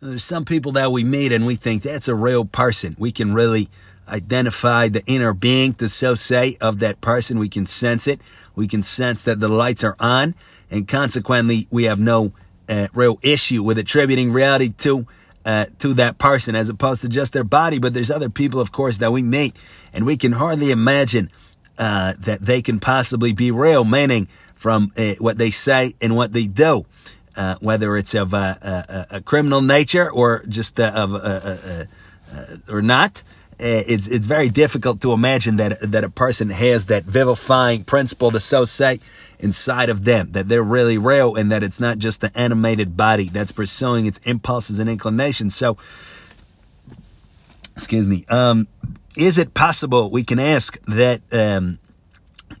There's some people that we meet and we think that's a real person. We can really identify the inner being, to so say, of that person. We can sense it. We can sense that the lights are on, and consequently, we have no uh, real issue with attributing reality to uh, to that person as opposed to just their body. But there's other people, of course, that we meet, and we can hardly imagine uh, that they can possibly be real, meaning from uh, what they say and what they do. Uh, whether it's of a, a, a, criminal nature or just uh, of a, or not, it's it's very difficult to imagine that that a person has that vivifying principle to so say inside of them, that they're really real and that it's not just the animated body that's pursuing its impulses and inclinations. So, excuse me, um, is it possible we can ask that um,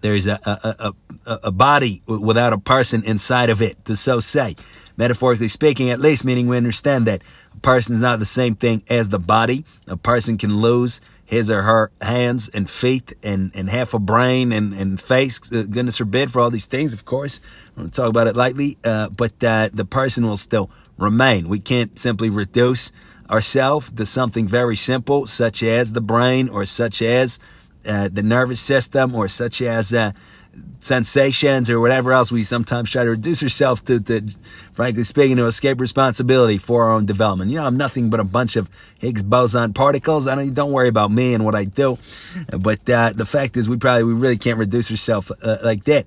there's a, a, a, a body without a person inside of it, to so say? Metaphorically speaking, at least, meaning we understand that a person is not the same thing as the body. A person can lose his or her hands and feet and, and half a brain and, and face. Uh, goodness forbid for all these things, of course. I don't talk about it lightly, uh, but uh, the person will still remain. We can't simply reduce ourselves to something very simple, such as the brain or such as uh, the nervous system or such as uh, sensations or whatever else we sometimes try to reduce ourselves to, to, frankly speaking, to escape responsibility for our own development. You know, I'm nothing but a bunch of Higgs boson particles. I don't, don't worry about me and what I do. But, uh, the fact is we probably, we really can't reduce ourselves uh, like that.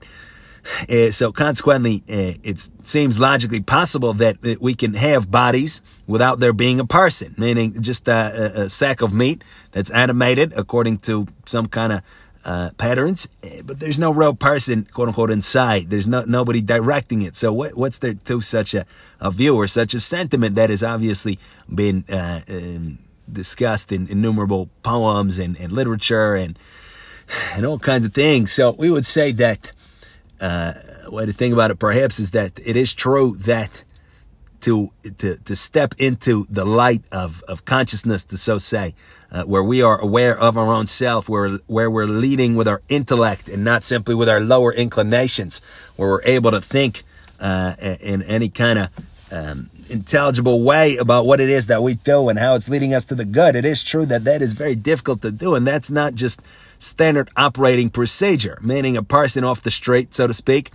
Uh, so consequently, uh, it seems logically possible that uh, we can have bodies without there being a person, meaning just a, a sack of meat that's animated according to some kind of uh, patterns, eh, but there's no real person, quote unquote, inside. There's no nobody directing it. So what, what's there to such a, a view or such a sentiment that has obviously been uh, um, discussed in innumerable poems and, and literature and and all kinds of things. So we would say that uh, way to think about it perhaps is that it is true that to to to step into the light of of consciousness, to so say, uh, where we are aware of our own self, where where we're leading with our intellect and not simply with our lower inclinations, where we're able to think uh, in any kind of um, intelligible way about what it is that we do and how it's leading us to the good. It is true that that is very difficult to do, and that's not just standard operating procedure, meaning a person off the street, so to speak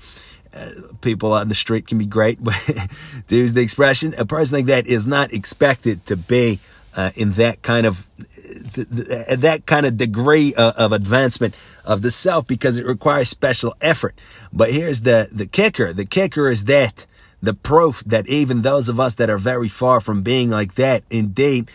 uh, people on the street can be great, but to use the expression, a person like that is not expected to be uh, in that kind of th- th- that kind of degree of, of, advancement of the self because it requires special effort. But here's the the kicker: the kicker is that the proof that even those of us that are very far from being like that, indeed,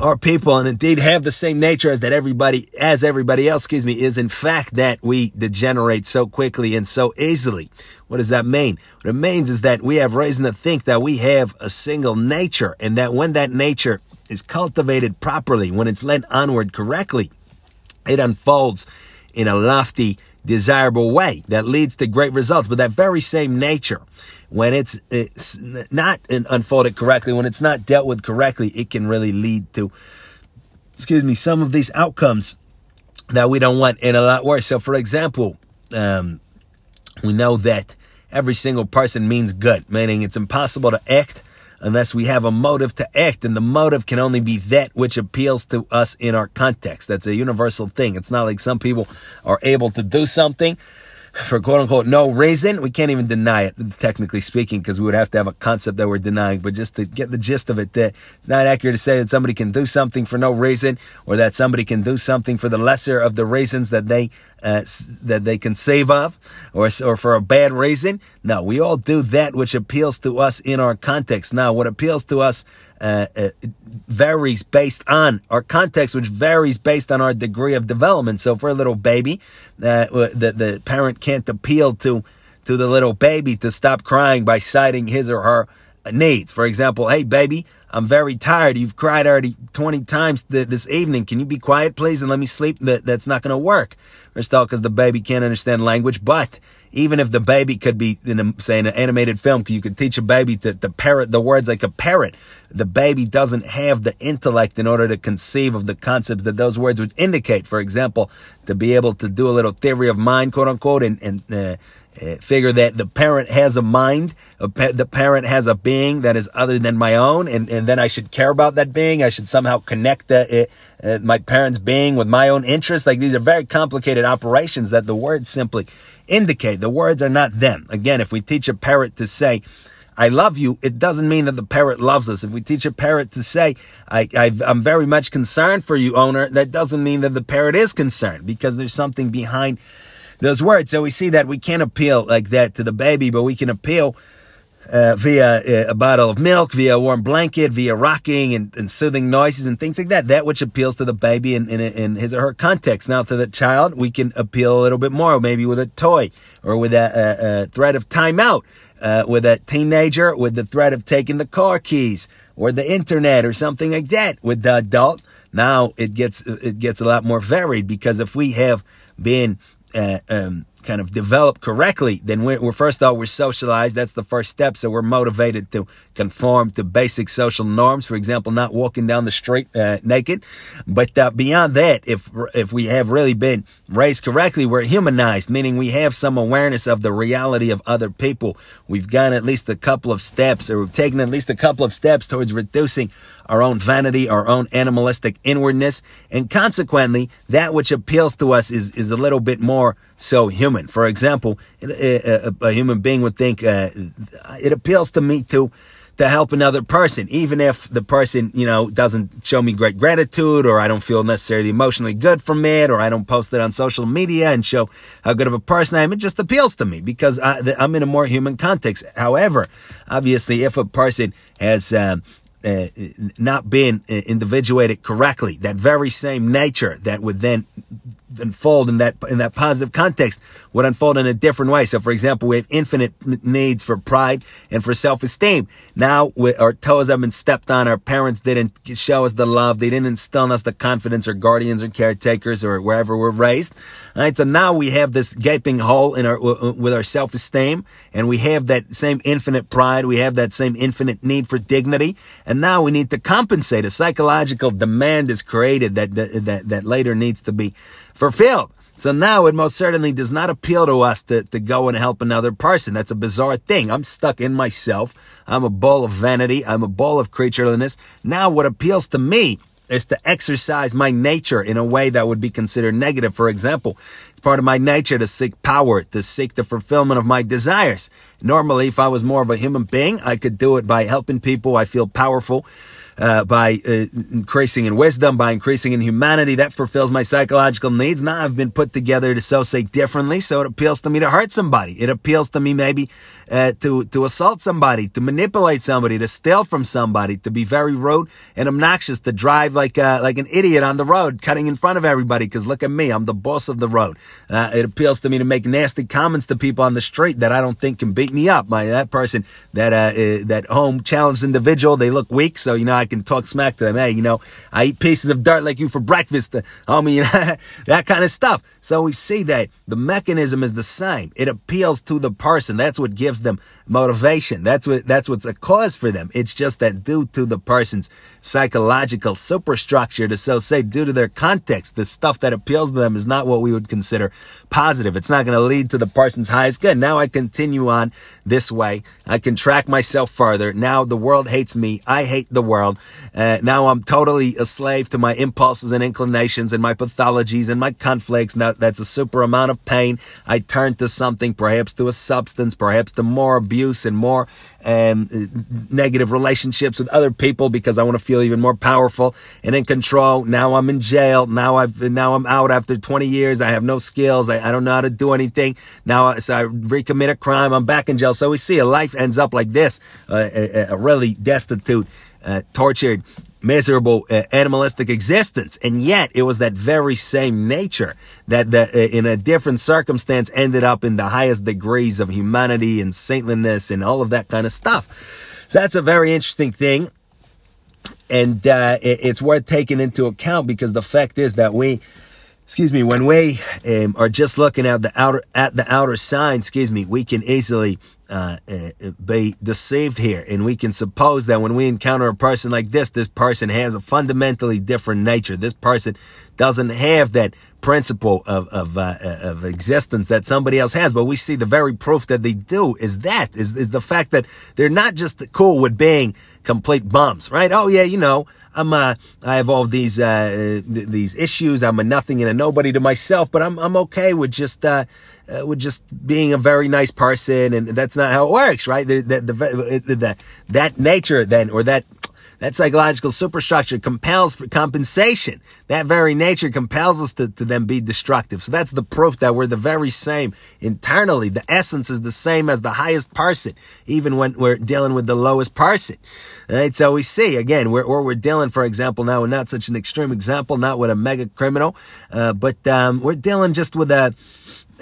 are people and indeed have the same nature as that everybody as everybody else excuse me is in fact that we degenerate so quickly and so easily. What does that mean? What it means is that we have reason to think that we have a single nature and that when that nature is cultivated properly when it's led onward correctly it unfolds in a lofty desirable way that leads to great results but that very same nature when it's, it's not unfolded correctly, when it's not dealt with correctly, it can really lead to, excuse me, some of these outcomes that we don't want and a lot worse. So, for example, um, we know that every single person means good, meaning it's impossible to act unless we have a motive to act. And the motive can only be that which appeals to us in our context. That's a universal thing. It's not like some people are able to do something for quote unquote no reason. We can't even deny it, technically speaking, because we would have to have a concept that we're denying. But just to get the gist of it, that it's not accurate to say that somebody can do something for no reason or that somebody can do something for the lesser of the reasons that they uh, that they can save of or, or for a bad reason. No, we all do that which appeals to us in our context. Now, what appeals to us uh, uh, varies based on our context, which varies based on our degree of development. So for a little baby, uh, the, the parent can't appeal to, to the little baby to stop crying by citing his or her needs. For example, hey baby, I'm very tired. You've cried already 20 times th- this evening. Can you be quiet, please, and let me sleep? That, that's not going to work. Because the baby can't understand language, but even if the baby could be in a, say in an animated film, you could teach a baby to, to parrot the words like a parrot. The baby doesn't have the intellect in order to conceive of the concepts that those words would indicate. For example, to be able to do a little theory of mind, quote unquote, and, and uh, uh, figure that the parent has a mind, a pa- the parent has a being that is other than my own, and, and then I should care about that being. I should somehow connect the, uh, uh, my parents' being with my own interests. Like these are very complicated operations that the words simply indicate. The words are not them. Again, if we teach a parrot to say, I love you, it doesn't mean that the parrot loves us. If we teach a parrot to say, I, I'm very much concerned for you, owner, that doesn't mean that the parrot is concerned because there's something behind those words. So we see that we can't appeal like that to the baby, but we can appeal uh, via uh, a bottle of milk, via a warm blanket, via rocking and, and, soothing noises and things like that. That which appeals to the baby in, in, in, his or her context. Now, to the child, we can appeal a little bit more, maybe with a toy or with a, a, a threat of timeout. Uh, with a teenager, with the threat of taking the car keys or the internet or something like that. With the adult, now it gets it gets a lot more varied because if we have been uh, um, kind of develop correctly, then we're, we're, first off we're socialized. That's the first step. So we're motivated to conform to basic social norms. For example, not walking down the street uh, naked. But uh, beyond that, if if we have really been raised correctly, we're humanized, meaning we have some awareness of the reality of other people. We've gone at least a couple of steps, or we've taken at least a couple of steps towards reducing our own vanity, our own animalistic inwardness, and consequently, that which appeals to us is is a little bit more so human. For example, a, a, a human being would think uh, it appeals to me to to help another person, even if the person, you know, doesn't show me great gratitude or I don't feel necessarily emotionally good from it or I don't post it on social media and show how good of a person I am. It just appeals to me because I, am in a more human context. However, obviously, if a person has, um, uh, not been uh, individuated correctly, that very same nature that would then unfold in that in that positive context would unfold in a different way. So, for example, we have infinite needs for pride and for self-esteem. Now, we, our toes have been stepped on. Our parents didn't show us the love. They didn't instill in us the confidence, or guardians, or caretakers, or wherever we're raised. All right. So now we have this gaping hole in our with our self-esteem, and we have that same infinite pride. We have that same infinite need for dignity, and now we need to compensate. A psychological demand is created that that that later needs to be fulfilled. So now it most certainly does not appeal to us to, to go and help another person. That's a bizarre thing. I'm stuck in myself. I'm a ball of vanity. I'm a ball of creatureliness. Now what appeals to me is to exercise my nature in a way that would be considered negative. For example, part of my nature to seek power, to seek the fulfillment of my desires. Normally, if I was more of a human being, I could do it by helping people. I feel powerful uh, by uh, increasing in wisdom, by increasing in humanity. That fulfills my psychological needs. Now I've been put together to associate differently, so it appeals to me to hurt somebody. It appeals to me maybe uh, to to assault somebody, to manipulate somebody, to steal from somebody, to be very rude and obnoxious, to drive like uh, like an idiot on the road, cutting in front of everybody. Because look at me, I'm the boss of the road. Uh, it appeals to me to make nasty comments to people on the street that I don't think can beat me up. My that person, that uh, that home challenged individual, they look weak, so you know I can talk smack to them. Hey, you know, I eat pieces of dirt like you for breakfast, homie, you know, that kind of stuff. So we see that the mechanism is the same. It appeals to the person. That's what gives them motivation. That's what that's what's a cause for them. It's just that due to the person's psychological superstructure, to so say, due to their context, the stuff that appeals to them is not what we would consider positive. It's not going to lead to the person's highest good. Now I continue on this way. I can track myself further. Now the world hates me. I hate the world. Uh, now I'm totally a slave to my impulses and inclinations and my pathologies and my conflicts. Now that's a super amount of pain. I turn to something, perhaps to a substance, perhaps to more abuse and more um, negative relationships with other people because I want to feel even more powerful and in control. Now I'm in jail. Now I've now I'm out after 20 years. I have no skills. I, I don't know how to do anything. Now so I recommit a crime. I'm back in jail. So we see a life ends up like this, uh, a, a, really destitute, uh, tortured, miserable uh, animalistic existence. And yet it was that very same nature that, that uh, in a different circumstance ended up in the highest degrees of humanity and saintliness and all of that kind of stuff. So that's a very interesting thing. And uh, it, it's worth taking into account because the fact is that we, excuse me, when we um, are just looking at the outer at the outer sign, excuse me, we can easily uh, uh, be deceived here. And we can suppose that when we encounter a person like this, this person has a fundamentally different nature. This person doesn't have that principle of of, uh, of existence that somebody else has. But we see the very proof that they do is that is, is the fact that they're not just cool with being complete bums, right? Oh yeah, you know, I'm uh, I have all these uh, these issues. I'm a nothing and a nobody to myself, but I'm I'm okay with just uh, uh, with just being a very nice person, and that's not how it works, right? The, the, the, the that nature then, or that that psychological superstructure compels for compensation. That very nature compels us to, to then be destructive. So that's the proof that we're the very same internally. The essence is the same as the highest person, even when we're dealing with the lowest person. Right? So we see again, we're, or we're dealing, for example, now we're not such an extreme example, not with a mega criminal, uh, but um, we're dealing just with a,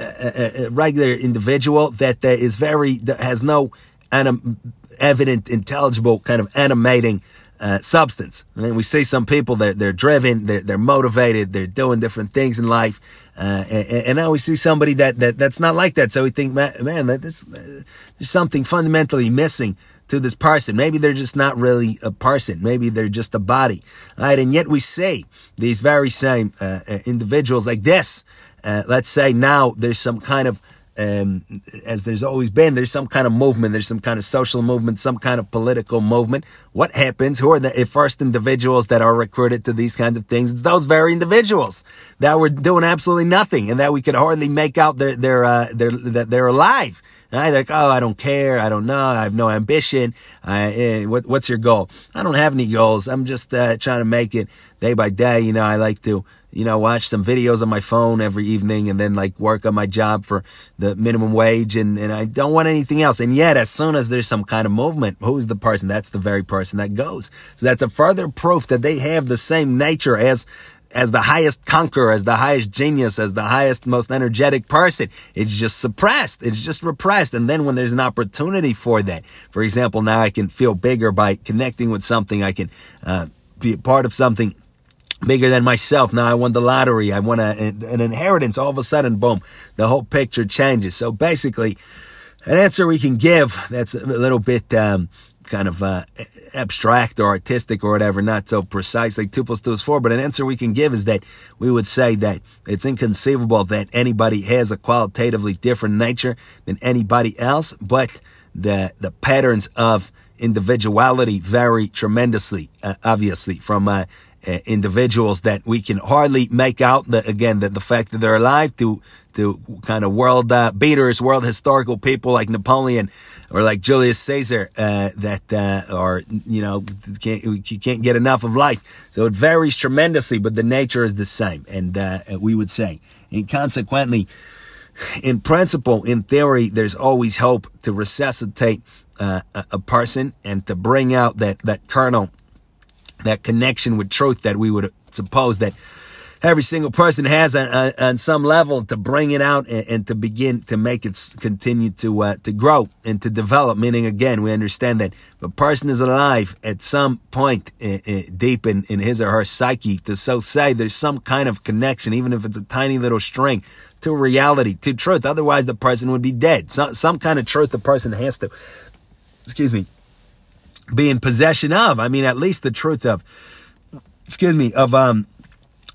a, a regular individual that is very that has no anim, evident, intelligible kind of animating uh, substance. I mean, we see some people that they're, they're driven, they're, they're motivated, they're doing different things in life. Uh, and, and, now we see somebody that, that that's not like that. So we think, man, man this, uh, there's something fundamentally missing to this person. Maybe they're just not really a person. Maybe they're just a body. Right? And yet we see these very same uh, uh, individuals like this. Uh, let's say now there's some kind of um, as there's always been, there's some kind of movement, there's some kind of social movement, some kind of political movement. What happens? Who are the first individuals that are recruited to these kinds of things? It's those very individuals that were doing absolutely nothing and that we could hardly make out they're, they're, uh, they're, that they're alive. Right? They're like, oh, I don't care. I don't know. I have no ambition. I, eh, what, what's your goal? I don't have any goals. I'm just uh, trying to make it day by day. You know, I like to you know, watch some videos on my phone every evening and then like work on my job for the minimum wage and, and I don't want anything else. And yet, as soon as there's some kind of movement, who's the person? That's the very person that goes. So that's a further proof that they have the same nature as as the highest conqueror, as the highest genius, as the highest, most energetic person. It's just suppressed. It's just repressed. And then when there's an opportunity for that, for example, now I can feel bigger by connecting with something. I can uh, be a part of something bigger than myself. Now I won the lottery. I won a, an inheritance. All of a sudden, boom, the whole picture changes. So basically, an answer we can give that's a little bit um, kind of uh, abstract or artistic or whatever, not so precise like 2 plus 2 is 4, but an answer we can give is that we would say that it's inconceivable that anybody has a qualitatively different nature than anybody else, but the, the patterns of individuality vary tremendously, uh, obviously, from uh, individuals that we can hardly make out that again that the fact that they're alive to to kind of world uh, beaters, world historical people like Napoleon or like Julius Caesar uh, that uh, are you know can't you can't get enough of life. So it varies tremendously, but the nature is the same, and uh, we would say, and consequently. In principle, in theory, there's always hope to resuscitate uh, a, a person and to bring out that, that kernel that connection with truth that we would suppose that every single person has on, on some level to bring it out and, and, to begin to make it continue to uh, to grow and to develop. Meaning, again, we understand that if a person is alive at some point uh, uh, deep in, in his or her psyche, to so say, there's some kind of connection, even if it's a tiny little string, to reality, to truth. Otherwise, the person would be dead. So, some kind of truth the person has to, excuse me, be in possession of. I mean, at least the truth of, excuse me, of, um,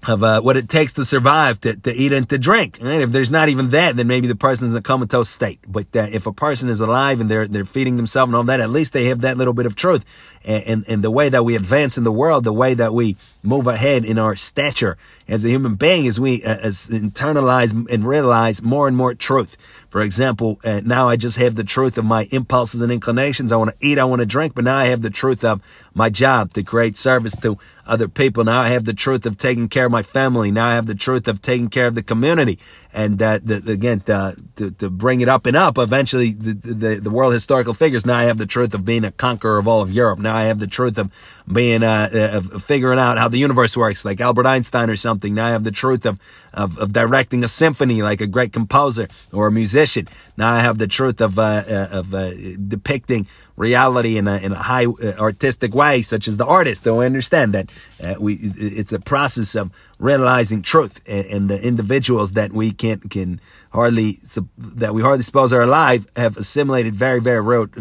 of uh, what it takes to survive, to, to eat and to drink. Right? If there's not even that, then maybe the person's in a comatose state. But uh, if a person is alive and they're they're feeding themselves and all that, at least they have that little bit of truth. And, and, and the way that we advance in the world, the way that we move ahead in our stature as a human being, is we uh, as internalize and realize more and more truth. For example, uh, now I just have the truth of my impulses and inclinations. I want to eat, I want to drink, but now I have the truth of my job to create service to other people. Now I have the truth of taking care of my family. Now I have the truth of taking care of the community. And uh, the, again, to, to, to, bring it up and up, eventually the, the, the world historical figures. Now I have the truth of being a conqueror of all of Europe. Now I have the truth of being uh, uh, figuring out how the universe works, like Albert Einstein or something. Now I have the truth of, of, of directing a symphony, like a great composer or a musician. Now I have the truth of uh, uh of uh, depicting reality in a, in a high uh, artistic way, such as the artist. They'll understand that uh, we it's a process of realizing truth, and, and, the individuals that we can can hardly that we hardly suppose are alive have assimilated very very road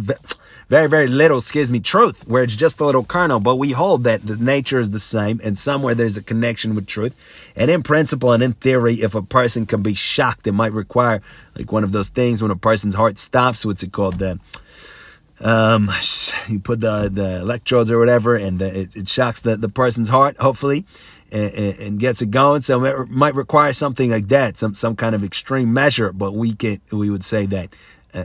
very, very little, excuse me, truth, where it's just a little kernel, but we hold that the nature is the same and somewhere there's a connection with truth. And in principle and in theory, if a person can be shocked, it might require like one of those things when a person's heart stops, what's it called? The, um, you put the, the electrodes or whatever and it, it shocks the, the person's heart, hopefully. And, and, gets it going. So it might require something like that, some some kind of extreme measure. But we can we would say that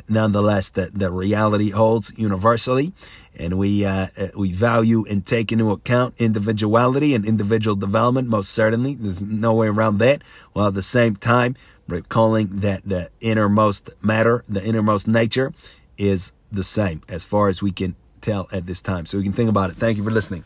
nonetheless, that the reality holds universally, and we uh, uh, we value and take into account individuality and individual development. Most certainly, there's no way around that. While at the same time, recalling that the innermost matter, the innermost nature, is the same as far as we can tell at this time. So we can think about it. Thank you for listening.